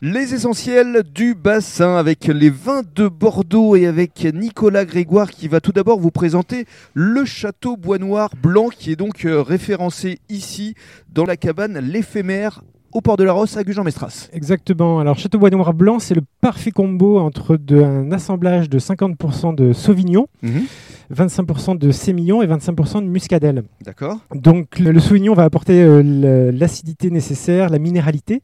Les essentiels du bassin avec les vins de Bordeaux et avec Nicolas Grégoire qui va tout d'abord vous présenter le château Bois Noir Blanc qui est donc euh, référencé ici dans la cabane L'éphémère au port de la Rosse à Gujan-Mestras. Exactement. Alors, Château Bois Noir Blanc, c'est le parfait combo entre de- un assemblage de 50% de Sauvignon, 25% de Sémillon et 25% de Muscadelle. D'accord. Donc, le, le Sauvignon va apporter euh, l'acidité nécessaire, la minéralité.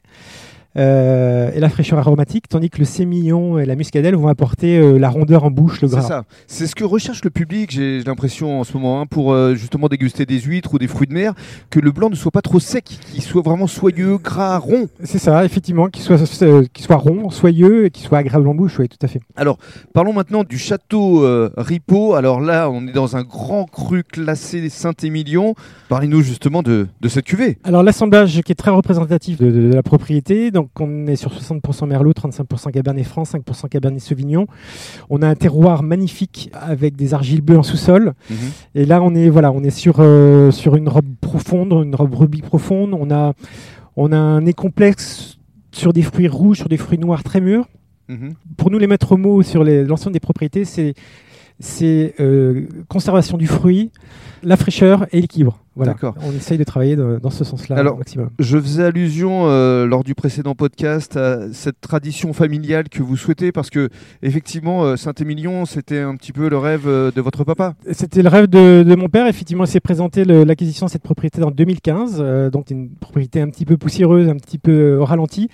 Euh, et la fraîcheur aromatique, tandis que le sémillon et la muscadelle vont apporter euh, la rondeur en bouche, le C'est gras. ça. C'est ce que recherche le public, j'ai l'impression en ce moment, hein, pour euh, justement déguster des huîtres ou des fruits de mer, que le blanc ne soit pas trop sec, qu'il soit vraiment soyeux, gras, rond. C'est ça, effectivement, qu'il soit, rond, soyeux et qu'il soit agréable en bouche, oui, tout à fait. Parlons maintenant du château Ripaud. Alors là, on est dans un grand cru classé Saint-Émilion. Parlez-nous justement de, de cette cuvée. Alors l'assemblage qui est très représentatif de, de- de la propriété, donc on est sur 60% Merlot, 35% Cabernet Franc, 5% Cabernet Sauvignon. On a un terroir magnifique avec des argiles bleues en sous-sol. Et là on est voilà, on est sur euh, sur une robe profonde, une robe rubis profonde. On a on a un nez complexe sur des fruits rouges, sur des fruits noirs très mûrs. Mhm. Pour nous les maîtres mots sur les- l'ensemble des propriétés, c'est c'est euh, conservation du fruit, la fraîcheur et l'équilibre. Voilà. D'accord. On essaye de travailler dans, dans ce sens-là au maximum. Je faisais allusion euh, lors du précédent podcast à cette tradition familiale que vous souhaitez parce que effectivement euh, Saint-Émilion c'était un petit peu le rêve euh, de votre papa. C'était le rêve de, de mon père. Effectivement, il s'est présenté l'acquisition de cette propriété en 2015. euh, donc, une propriété un petit peu poussiéreuse, un petit peu euh, au ralenti.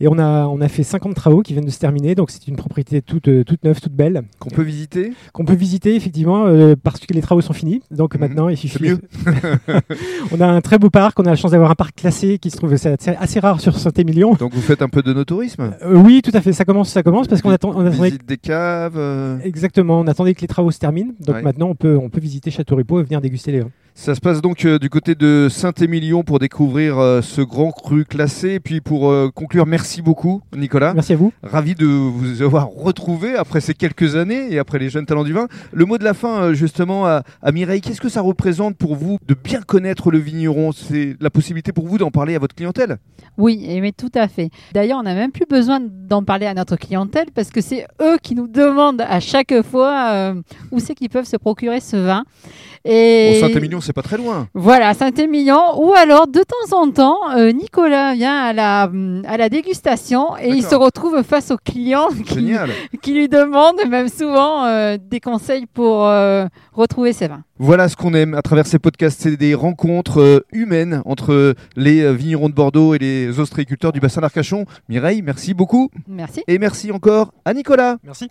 Et on a, on a fait 50 travaux qui viennent de se terminer. Donc, c'est une propriété toute, euh, toute neuve, toute belle, Qu'on peut visiter? qu'on peut visiter effectivement euh, parce que les travaux sont finis. Donc, Mhm. maintenant, il C'est suffit. mieux. on a un très beau parc. On a la chance d'avoir un parc classé qui se trouve assez, assez rare sur Saint-Émilion. Donc vous faites un peu de notourisme. Euh, oui, tout à fait. Ça commence, ça commence parce qu'on attend, on attendait Visite des caves. euh, Exactement, on attendait que les travaux se terminent. Donc Ouais. maintenant, on peut, on peut visiter Château Ripaud et venir déguster les vins. Ça se passe donc euh, du côté de Saint-Émilion pour découvrir euh, ce grand cru classé. Et puis pour euh, conclure, merci beaucoup Nicolas. Merci à vous. Ravi de vous avoir retrouvé après ces quelques années et après les jeunes talents du vin. Le mot de la fin, justement, à, à Mireille, qu'est-ce que ça représente pour vous de bien connaître le vigneron? C'est la possibilité pour vous d'en parler à votre clientèle? Oui, et mais tout à fait. D'ailleurs, on n'a même plus besoin d'en parler à notre clientèle parce que c'est eux qui nous demandent à chaque fois euh, où c'est qu'ils peuvent se procurer ce vin. Et Bon, Saint-Émilion, c'est pas très loin. Voilà, Saint-Émilion. Ou alors, de temps en temps, euh, Nicolas vient à la, à la dégustation et il se retrouve face aux clients qui, lui demandent même souvent euh, des conseils pour euh, retrouver ses vins. Voilà ce qu'on aime à travers ces podcasts, c'est des rencontres humaines entre les vignerons de Bordeaux et les ostréiculteurs du bassin d'Arcachon. Mireille, merci beaucoup. Merci. Et merci encore à Nicolas. Merci.